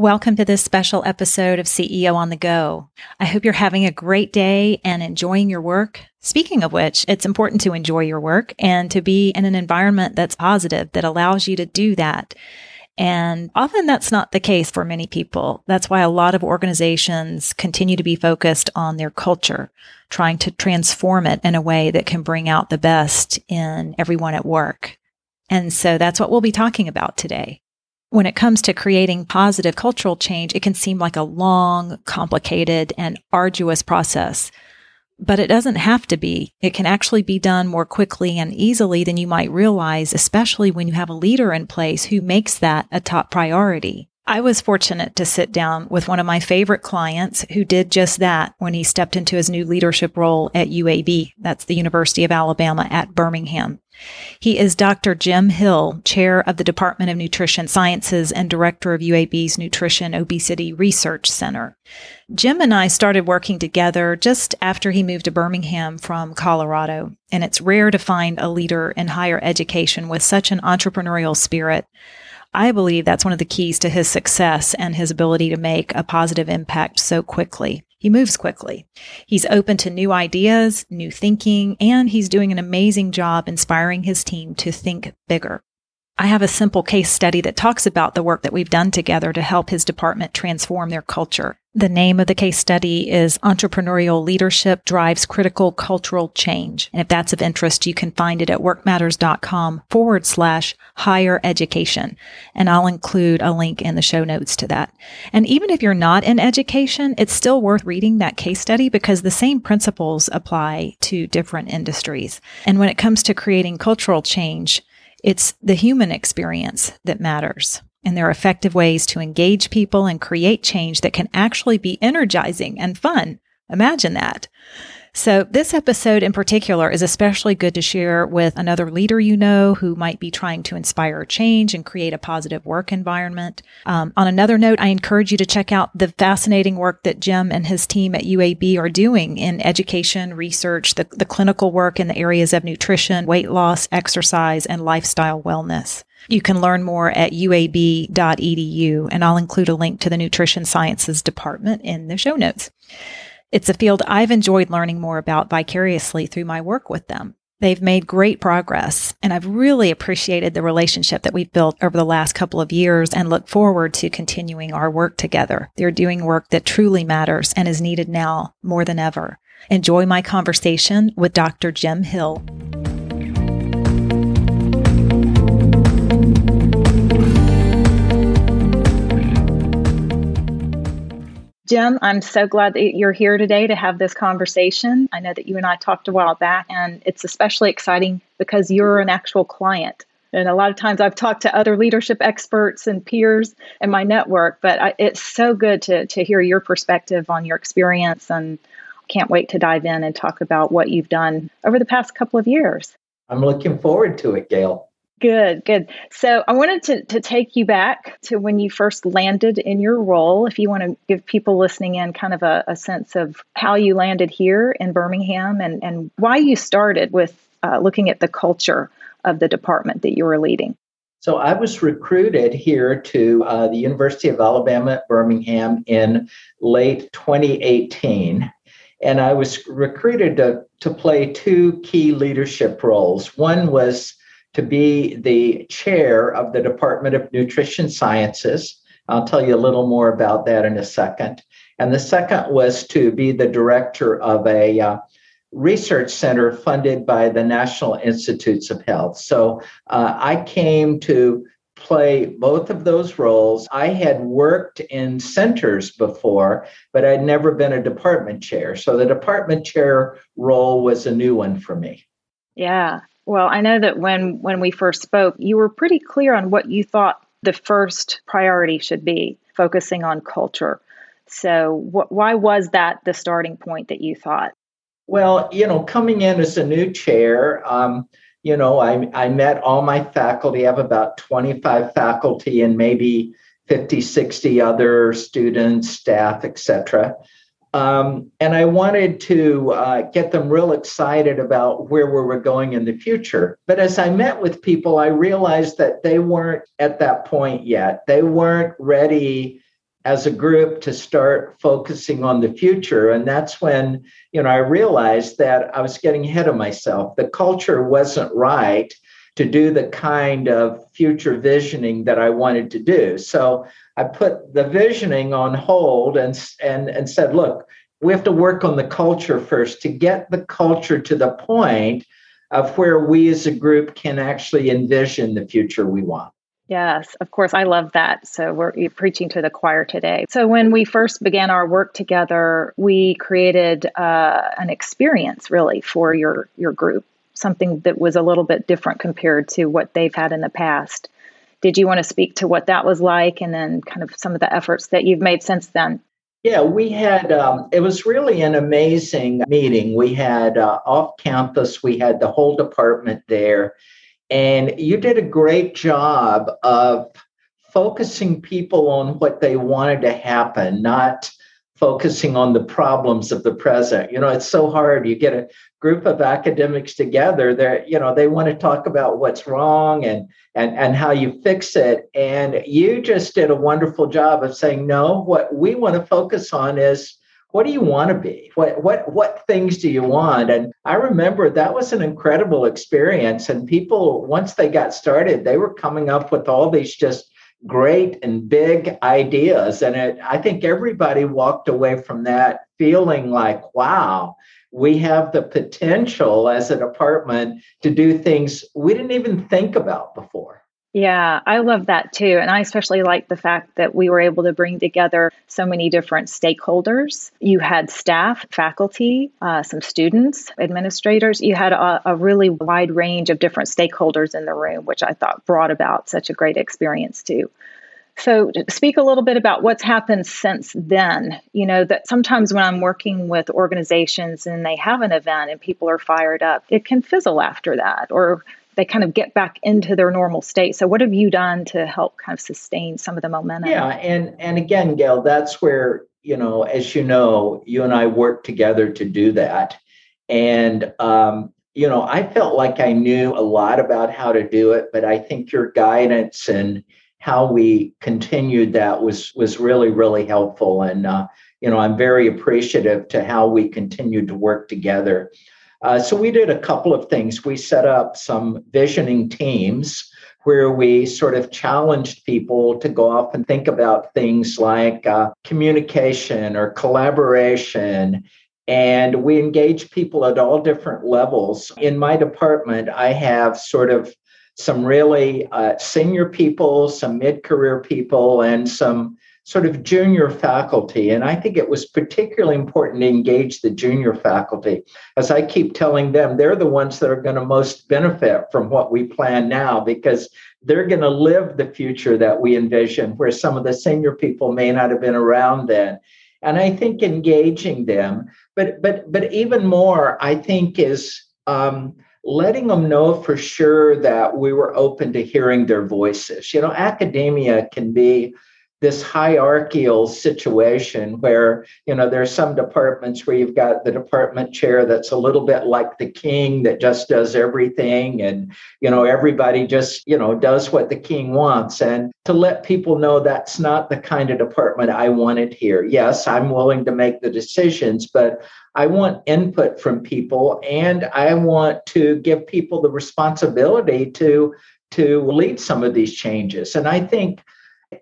Welcome to this special episode of CEO on the Go. I hope you're having a great day and enjoying your work. Speaking of which, it's important to enjoy your work and to be in an environment that's positive that allows you to do that. And often that's not the case for many people. That's why a lot of organizations continue to be focused on their culture, trying to transform it in a way that can bring out the best in everyone at work. And so that's what we'll be talking about today when it comes to creating positive cultural change, it can seem like a long, complicated, and arduous process. But it doesn't have to be. It can actually be done more quickly and easily than you might realize, especially when you have a leader in place who makes that a top priority. I was fortunate to sit down with one of my favorite clients who did just that when he stepped into his new leadership role at UAB. That's the University of Alabama at Birmingham. He is Dr. Jim Hill, chair of the Department of Nutrition Sciences and director of UAB's Nutrition Obesity Research Center. Jim and I started working together just after he moved to Birmingham from Colorado, and it's rare to find a leader in higher education with such an entrepreneurial spirit. I believe that's one of the keys to his success and his ability to make a positive impact so quickly. He moves quickly. He's open to new ideas, new thinking, and he's doing an amazing job inspiring his team to think bigger. I have a simple case study that talks about the work that we've done together to help his department transform their culture. The name of the case study is Entrepreneurial Leadership Drives Critical Cultural Change. And if that's of interest, you can find it at workmatters.com forward slash higher education. And I'll include a link in the show notes to that. And even if you're not in education, it's still worth reading that case study because the same principles apply to different industries. And when it comes to creating cultural change, it's the human experience that matters. And there are effective ways to engage people and create change that can actually be energizing and fun. Imagine that. So, this episode in particular is especially good to share with another leader you know who might be trying to inspire change and create a positive work environment. Um, on another note, I encourage you to check out the fascinating work that Jim and his team at UAB are doing in education, research, the, the clinical work in the areas of nutrition, weight loss, exercise, and lifestyle wellness. You can learn more at uab.edu, and I'll include a link to the Nutrition Sciences Department in the show notes. It's a field I've enjoyed learning more about vicariously through my work with them. They've made great progress, and I've really appreciated the relationship that we've built over the last couple of years and look forward to continuing our work together. They're doing work that truly matters and is needed now more than ever. Enjoy my conversation with Dr. Jim Hill. Jim, I'm so glad that you're here today to have this conversation. I know that you and I talked a while back, and it's especially exciting because you're an actual client. And a lot of times I've talked to other leadership experts and peers in my network, but I, it's so good to, to hear your perspective on your experience and can't wait to dive in and talk about what you've done over the past couple of years. I'm looking forward to it, Gail. Good, good. So I wanted to, to take you back to when you first landed in your role. If you want to give people listening in kind of a, a sense of how you landed here in Birmingham and, and why you started with uh, looking at the culture of the department that you were leading. So I was recruited here to uh, the University of Alabama at Birmingham in late 2018. And I was recruited to, to play two key leadership roles. One was to be the chair of the Department of Nutrition Sciences. I'll tell you a little more about that in a second. And the second was to be the director of a uh, research center funded by the National Institutes of Health. So uh, I came to play both of those roles. I had worked in centers before, but I'd never been a department chair. So the department chair role was a new one for me. Yeah. Well, I know that when when we first spoke, you were pretty clear on what you thought the first priority should be, focusing on culture. So, wh- why was that the starting point that you thought? Well, you know, coming in as a new chair, um, you know, I, I met all my faculty. I have about 25 faculty and maybe 50, 60 other students, staff, etc. Um, and I wanted to uh, get them real excited about where we were going in the future. But as I met with people, I realized that they weren't at that point yet. They weren't ready as a group to start focusing on the future. And that's when, you know, I realized that I was getting ahead of myself. The culture wasn't right to do the kind of future visioning that I wanted to do. So I put the visioning on hold and, and, and said, look, we have to work on the culture first to get the culture to the point of where we as a group can actually envision the future we want. Yes, of course. I love that. So we're preaching to the choir today. So when we first began our work together, we created uh, an experience really for your your group, something that was a little bit different compared to what they've had in the past. Did you want to speak to what that was like, and then kind of some of the efforts that you've made since then? Yeah, we had, um, it was really an amazing meeting. We had uh, off campus, we had the whole department there and you did a great job of focusing people on what they wanted to happen, not focusing on the problems of the present. You know, it's so hard. You get a group of academics together, they you know, they want to talk about what's wrong and and and how you fix it. And you just did a wonderful job of saying, no, what we want to focus on is what do you want to be what what what things do you want and i remember that was an incredible experience and people once they got started they were coming up with all these just great and big ideas. And it, i think everybody walked away from that feeling like wow we have the potential as a department to do things we didn't even think about before yeah, I love that too. And I especially like the fact that we were able to bring together so many different stakeholders. You had staff, faculty, uh, some students, administrators. You had a, a really wide range of different stakeholders in the room, which I thought brought about such a great experience too. So, speak a little bit about what's happened since then. You know, that sometimes when I'm working with organizations and they have an event and people are fired up, it can fizzle after that, or they kind of get back into their normal state. So what have you done to help kind of sustain some of the momentum? Yeah, and and again, Gail, that's where, you know, as you know, you and I work together to do that. And um, you know, I felt like I knew a lot about how to do it, but I think your guidance and how we continued that was was really really helpful and uh, you know i'm very appreciative to how we continued to work together uh, so we did a couple of things. We set up some visioning teams where we sort of challenged people to go off and think about things like uh, communication or collaboration. And we engage people at all different levels. In my department, I have sort of some really uh, senior people, some mid career people, and some sort of junior faculty. And I think it was particularly important to engage the junior faculty. As I keep telling them, they're the ones that are going to most benefit from what we plan now because they're going to live the future that we envision, where some of the senior people may not have been around then. And I think engaging them, but but but even more, I think is um, letting them know for sure that we were open to hearing their voices. You know, academia can be this hierarchical situation where you know there's some departments where you've got the department chair that's a little bit like the king that just does everything and you know everybody just you know does what the king wants. And to let people know that's not the kind of department I wanted here. Yes I'm willing to make the decisions but I want input from people and I want to give people the responsibility to to lead some of these changes. And I think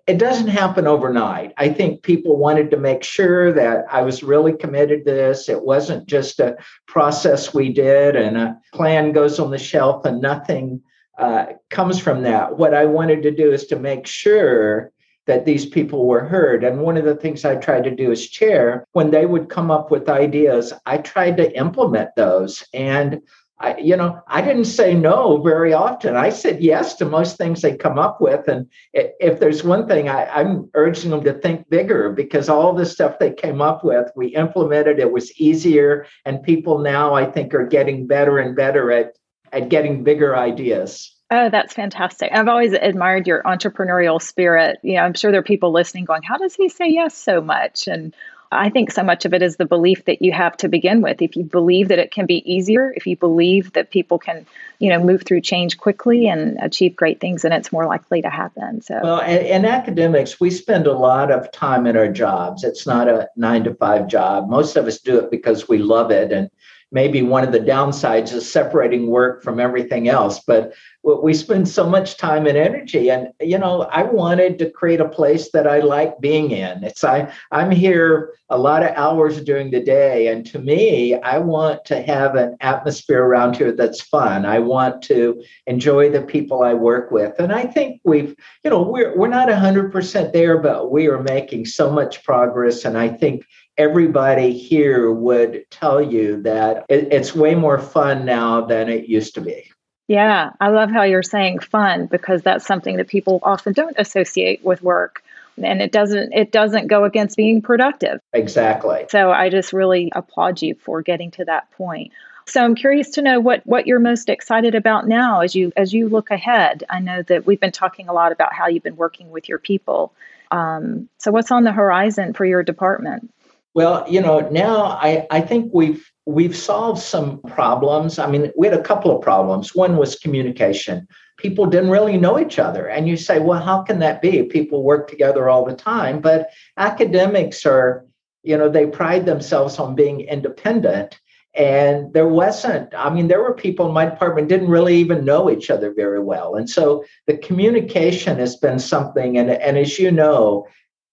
it doesn't happen overnight. I think people wanted to make sure that I was really committed to this. It wasn't just a process we did and a plan goes on the shelf and nothing uh, comes from that. What I wanted to do is to make sure that these people were heard. And one of the things I tried to do as chair, when they would come up with ideas, I tried to implement those. And I, you know, I didn't say no very often. I said yes to most things they come up with. And if there's one thing, I, am urging them to think bigger because all the stuff they came up with, we implemented. It was easier, and people now, I think, are getting better and better at at getting bigger ideas. Oh, that's fantastic. I've always admired your entrepreneurial spirit. You know, I'm sure there are people listening going, How does he say yes so much? And I think so much of it is the belief that you have to begin with. If you believe that it can be easier, if you believe that people can, you know, move through change quickly and achieve great things, then it's more likely to happen. So, well, in, in academics, we spend a lot of time in our jobs. It's not a nine to five job. Most of us do it because we love it and maybe one of the downsides is separating work from everything else. But we spend so much time and energy and you know i wanted to create a place that i like being in. It's i i'm here a lot of hours during the day and to me i want to have an atmosphere around here that's fun. I want to enjoy the people i work with. And i think we've you know we're we're not 100% there but we are making so much progress and i think everybody here would tell you that it, it's way more fun now than it used to be. Yeah, I love how you're saying fun because that's something that people often don't associate with work and it doesn't it doesn't go against being productive. Exactly. So I just really applaud you for getting to that point. So I'm curious to know what what you're most excited about now as you as you look ahead. I know that we've been talking a lot about how you've been working with your people. Um, so what's on the horizon for your department? Well, you know, now I, I think we've we've solved some problems. I mean, we had a couple of problems. One was communication. People didn't really know each other. And you say, well, how can that be? People work together all the time. But academics are, you know, they pride themselves on being independent. And there wasn't, I mean, there were people in my department didn't really even know each other very well. And so the communication has been something, and, and as you know,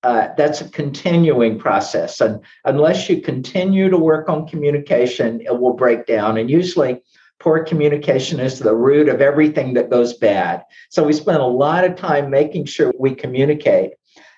uh, that's a continuing process. And unless you continue to work on communication, it will break down. And usually, poor communication is the root of everything that goes bad. So we spend a lot of time making sure we communicate.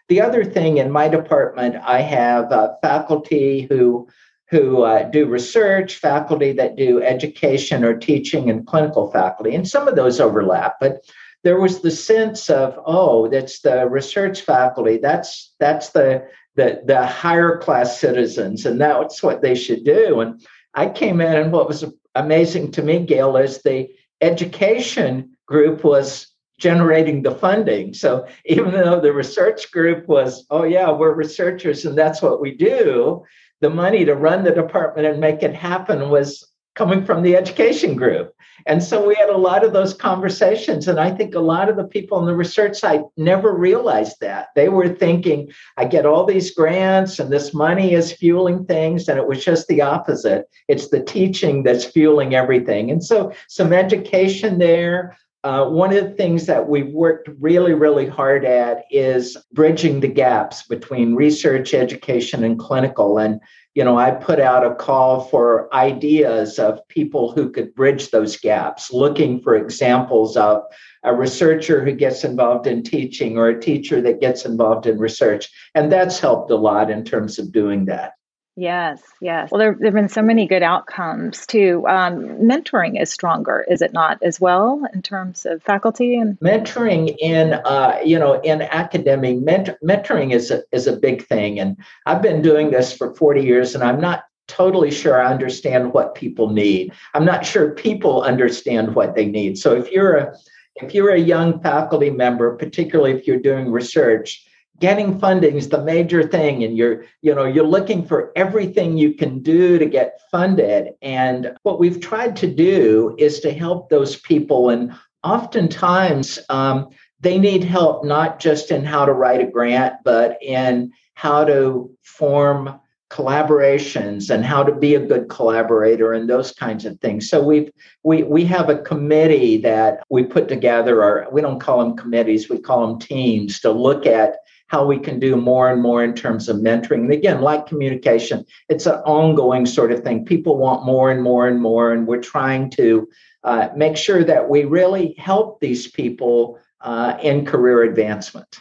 The other thing in my department, I have uh, faculty who who uh, do research, faculty that do education or teaching, and clinical faculty, and some of those overlap. But there was the sense of oh that's the research faculty that's that's the the, the higher class citizens and that's what they should do. And i came in and what was amazing to me gail is the education group was generating the funding. So even though the research group was oh yeah we're researchers and that's what we do the money to run the department and make it happen was coming from the education group. And so we had a lot of those conversations. And I think a lot of the people on the research side never realized that. They were thinking, I get all these grants and this money is fueling things. And it was just the opposite. It's the teaching that's fueling everything. And so some education there. Uh, one of the things that we've worked really, really hard at is bridging the gaps between research, education, and clinical. And you know, I put out a call for ideas of people who could bridge those gaps, looking for examples of a researcher who gets involved in teaching or a teacher that gets involved in research. And that's helped a lot in terms of doing that. Yes, yes. Well, there, there have been so many good outcomes too. Um, mentoring is stronger, is it not, as well, in terms of faculty and mentoring in, uh, you know, in academic ment- mentoring is a, is a big thing, and I've been doing this for forty years, and I'm not totally sure I understand what people need. I'm not sure people understand what they need. So if you're a if you're a young faculty member, particularly if you're doing research, getting funding is the major thing and you're you know you're looking for everything you can do to get funded. And what we've tried to do is to help those people and oftentimes um, they need help not just in how to write a grant but in how to form collaborations and how to be a good collaborator and those kinds of things. So we've we we have a committee that we put together or we don't call them committees we call them teams to look at how we can do more and more in terms of mentoring. And again, like communication, it's an ongoing sort of thing. People want more and more and more, and we're trying to uh, make sure that we really help these people uh, in career advancement.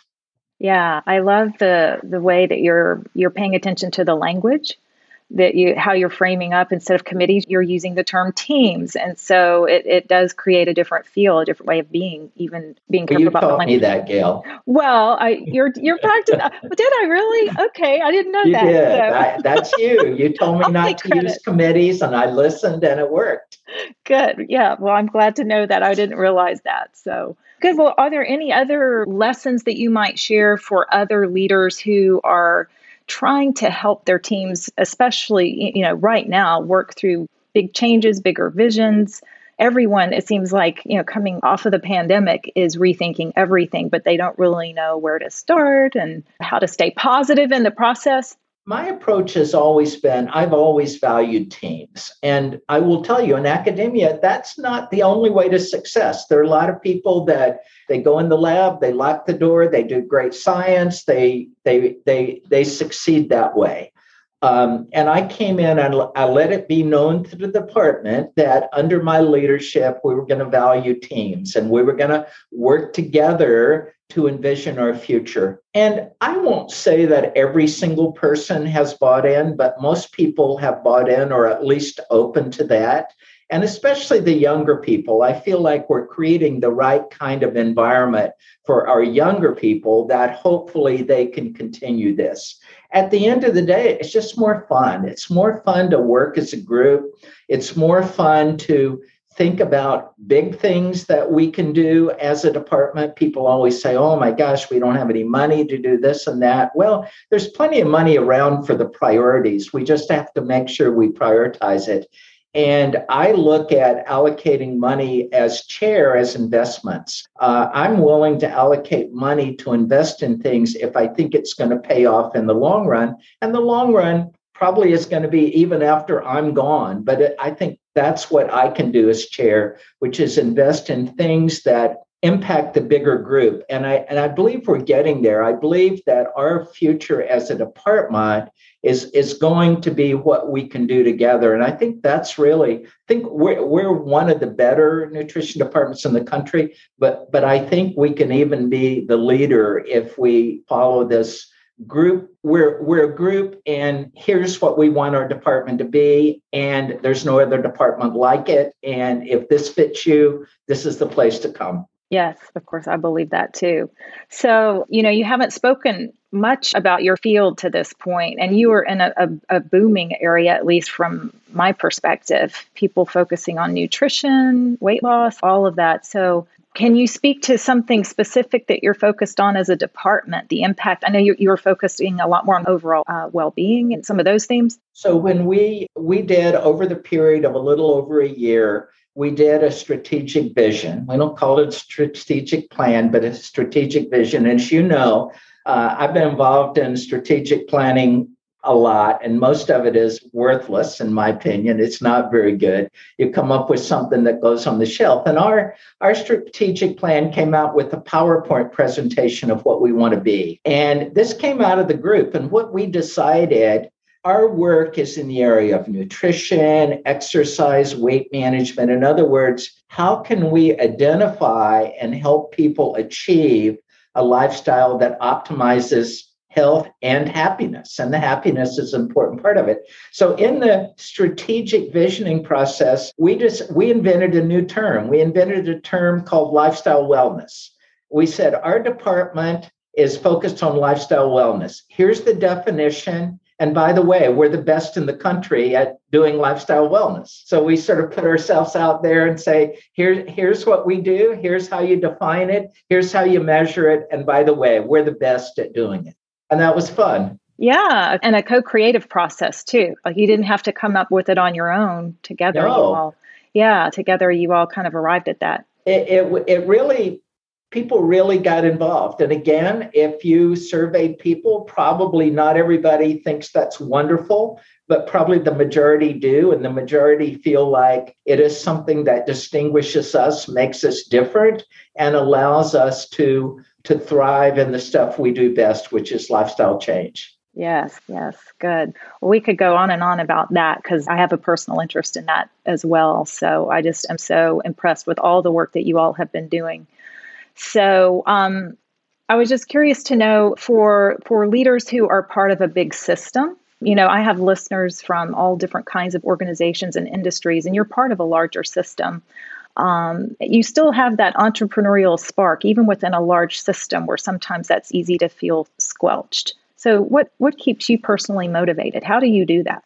Yeah, I love the the way that you're you're paying attention to the language that you how you're framing up instead of committees you're using the term teams. And so it, it does create a different feel a different way of being even being careful you about taught me that gail. Well i you're you're practicing did i really? Okay i didn't know you that did. So. I, that's you. You told me not to credit. use committees and i listened and it worked. Good yeah well i'm glad to know that. I didn't realize that so. Good well are there any other lessons that you might share for other leaders who are trying to help their teams, especially you know right now, work through big changes, bigger visions. Everyone, it seems like, you know, coming off of the pandemic is rethinking everything, but they don't really know where to start and how to stay positive in the process my approach has always been I've always valued teams. And I will tell you, in academia, that's not the only way to success. There are a lot of people that they go in the lab, they lock the door, they do great science, they they they they succeed that way. Um, and I came in and I let it be known to the department that under my leadership, we were going to value teams and we were going to work together to envision our future. And I won't say that every single person has bought in, but most people have bought in or at least open to that. And especially the younger people, I feel like we're creating the right kind of environment for our younger people that hopefully they can continue this at the end of the day, it's just more fun. It's more fun to work as a group. It's more fun to think about big things that we can do as a department. People always say, oh my gosh, we don't have any money to do this and that. Well, there's plenty of money around for the priorities. We just have to make sure we prioritize it. And I look at allocating money as chair as investments. Uh, I'm willing to allocate money to invest in things if I think it's going to pay off in the long run. And the long run probably is going to be even after I'm gone. But it, I think that's what I can do as chair, which is invest in things that impact the bigger group. And I and I believe we're getting there. I believe that our future as a department is is going to be what we can do together. And I think that's really I think we're we're one of the better nutrition departments in the country, but but I think we can even be the leader if we follow this group we're we're a group and here's what we want our department to be and there's no other department like it and if this fits you this is the place to come Yes, of course, I believe that too. So, you know, you haven't spoken much about your field to this point, and you are in a, a, a, booming area, at least from my perspective. People focusing on nutrition, weight loss, all of that. So, can you speak to something specific that you're focused on as a department? The impact. I know you're, you're focusing a lot more on overall uh, well-being and some of those themes. So, when we we did over the period of a little over a year we did a strategic vision. We don't call it strategic plan, but a strategic vision. As you know, uh, I've been involved in strategic planning a lot, and most of it is worthless, in my opinion. It's not very good. You come up with something that goes on the shelf. And our, our strategic plan came out with a PowerPoint presentation of what we want to be. And this came out of the group. And what we decided our work is in the area of nutrition, exercise, weight management. In other words, how can we identify and help people achieve a lifestyle that optimizes health and happiness? And the happiness is an important part of it. So in the strategic visioning process, we just we invented a new term. We invented a term called lifestyle wellness. We said our department is focused on lifestyle wellness. Here's the definition and by the way, we're the best in the country at doing lifestyle wellness. So we sort of put ourselves out there and say, here, here's what we do, here's how you define it, here's how you measure it. And by the way, we're the best at doing it. And that was fun. Yeah. And a co creative process too. Like you didn't have to come up with it on your own. Together, no. all, yeah, together you all kind of arrived at that. It, it, it really people really got involved. And again, if you surveyed people, probably not everybody thinks that's wonderful, but probably the majority do. And the majority feel like it is something that distinguishes us, makes us different, and allows us to, to thrive in the stuff we do best, which is lifestyle change. Yes, yes, good. Well, we could go on and on about that because I have a personal interest in that as well. So I just am so impressed with all the work that you all have been doing so um, I was just curious to know for for leaders who are part of a big system You know, I have listeners from all different kinds of organizations and industries, and you're part of a larger system. Um, you still have that entrepreneurial spark, even within a large system where sometimes that's easy to feel squelched. So, what, what keeps you personally motivated? How do you do that?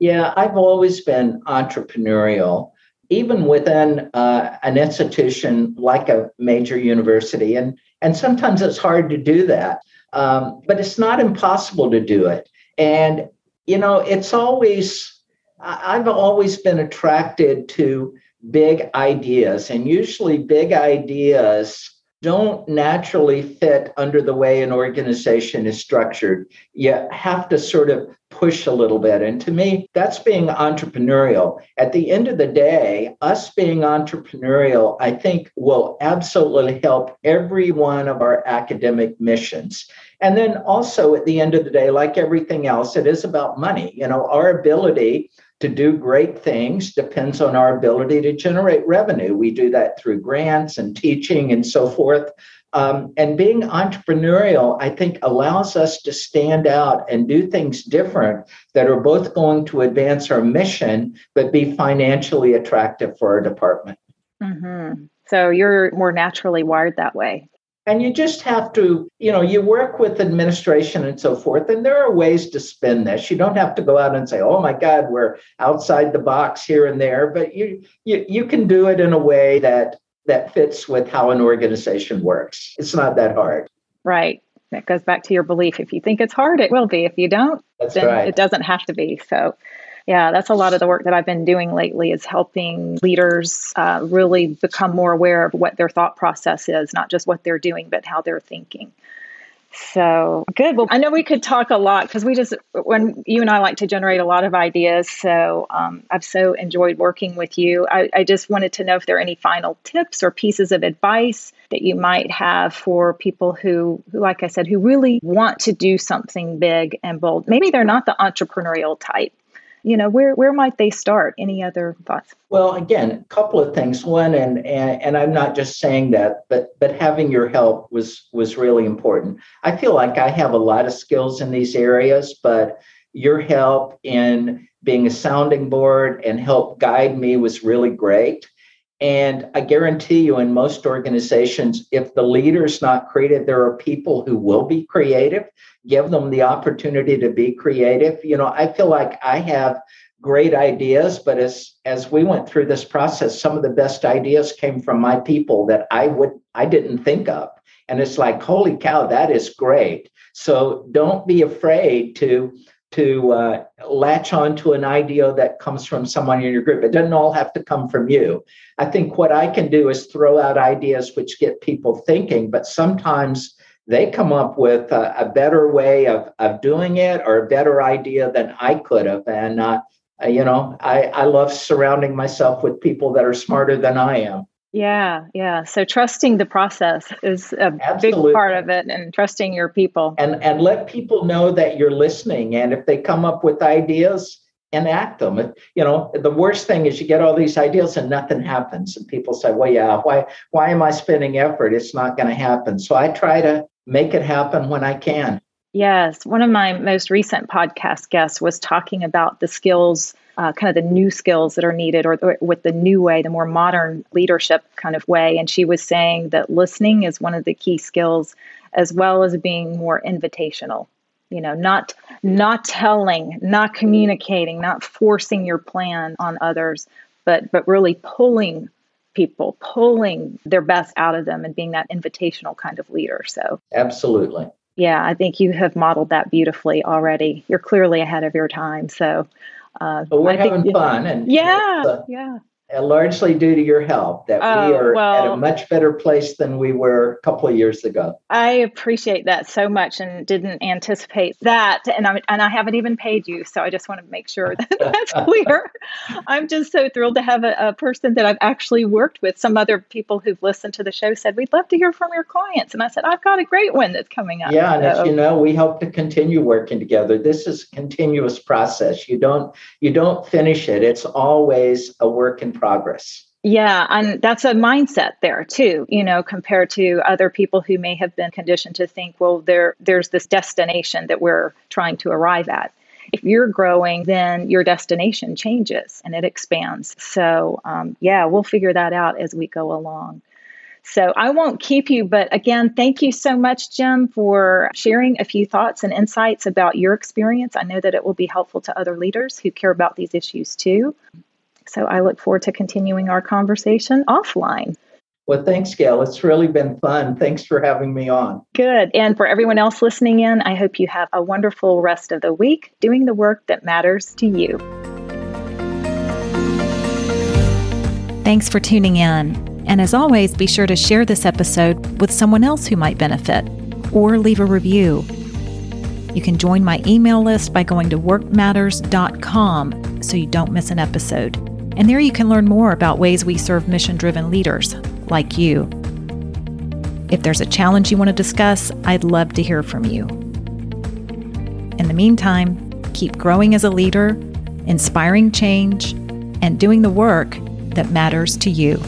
Yeah, I've always been entrepreneurial, even within uh, an institution like a major university. And, and sometimes it's hard to do that, um, but it's not impossible to do it. And, you know, it's always, I've always been attracted to big ideas, and usually big ideas don't naturally fit under the way an organization is structured. You have to sort of push a little bit. And to me, that's being entrepreneurial. At the end of the day, us being entrepreneurial, I think will absolutely help every one of our academic missions. And then also at the end of the day, like everything else, it is about money. You know, our ability to do great things depends on our ability to generate revenue. We do that through grants and teaching and so forth. Um, and being entrepreneurial, I think, allows us to stand out and do things different that are both going to advance our mission, but be financially attractive for our department. Mm-hmm. So you're more naturally wired that way. And you just have to, you know, you work with administration and so forth, and there are ways to spin this. You don't have to go out and say, "Oh my God, we're outside the box here and there," but you you you can do it in a way that that fits with how an organization works. It's not that hard. Right. That goes back to your belief. If you think it's hard, it will be. If you don't, That's then right. it doesn't have to be. So yeah, that's a lot of the work that I've been doing lately is helping leaders uh, really become more aware of what their thought process is, not just what they're doing, but how they're thinking. So good. Well, I know we could talk a lot because we just, when you and I like to generate a lot of ideas. So um, I've so enjoyed working with you. I, I just wanted to know if there are any final tips or pieces of advice that you might have for people who, who, like I said, who really want to do something big and bold. Maybe they're not the entrepreneurial type, you know where where might they start? Any other thoughts? Well again a couple of things. One and, and and i'm not just saying that but but having your help was was really important. I feel like i have a lot of skills in these areas but your help in being a sounding board and help guide me was really great and I guarantee you, in most organizations, if the leader's not creative, there are people who will be creative. Give them the opportunity to be creative. You know, I feel like I have great ideas, but as as we went through this process, some of the best ideas came from my people that I would I didn't think of. And it's like, holy cow, that is great. So don't be afraid to to uh, latch on to an idea that comes from someone in your group. It doesn't all have to come from you. I think what I can do is throw out ideas which get people thinking, but sometimes they come up with a, a better way of, of doing it or a better idea than I could have. And, uh, you know, I, I love surrounding myself with people that are smarter than I am. Yeah, yeah. So trusting the process is a Absolutely. big part of it and trusting your people. And and let people know that you're listening and if they come up with ideas, enact them. You know, the worst thing is you get all these ideas and nothing happens and people say, "Well, yeah, why why am I spending effort? It's not going to happen." So I try to make it happen when I can. Yes, one of my most recent podcast guests was talking about the skills uh, kind of the new skills that are needed or, or, with the new way, the more modern leadership kind of way. And she was saying that listening is one of the key skills, as well as being more invitational. You know, not not telling, not communicating, not forcing your plan on others, but but really pulling people, pulling their best out of them and being that invitational kind of leader. So absolutely. Yeah, I think you have modeled that beautifully already. You're clearly ahead of your time. So uh, but we're I having think, fun, and yeah, yeah largely due to your help that uh, we oh, are well, at a much better place than we were a couple of years ago. I appreciate that so much and didn't anticipate that. And I, and I haven't even paid you. So I just want to make sure that that's clear. I'm just so thrilled to have a, a, person that I've actually worked with. Some other people who've listened to the show said, We'd love to hear from your clients. And I said, I've got a great one that's coming up. Yeah. And so, as you know, we hope to continue working together. This is a continuous process. You don't, you don't finish it. It's always a work in progress. Yeah, and that's a mindset there too, you know, compared to other people who may have been conditioned to think, well, there there's this destination that we're trying to arrive at. if you're growing, then your destination changes and it expands. So, um, yeah, we'll figure that out as we go along. So I won't keep you, but again, thank you so much, Jim, for sharing a few thoughts and insights about your experience. I know that it will be helpful to other leaders who care about these issues too. So I look forward to continuing our conversation offline. Well, thanks, Gail. It's really been fun. Thanks for having me on. Good. And for everyone else listening in, I hope you have a wonderful rest of the week doing the work that matters to you. Thanks for tuning in. And as always, be sure to share this episode with someone else who might benefit or leave a review. You can join my email list by going to workmatters.com so you don't miss an episode. And there you can learn more about ways we serve mission driven leaders like you. If there's a challenge you want to discuss, I'd love to hear from you. In the meantime, keep growing as a leader, inspiring change, and doing the work that matters to you.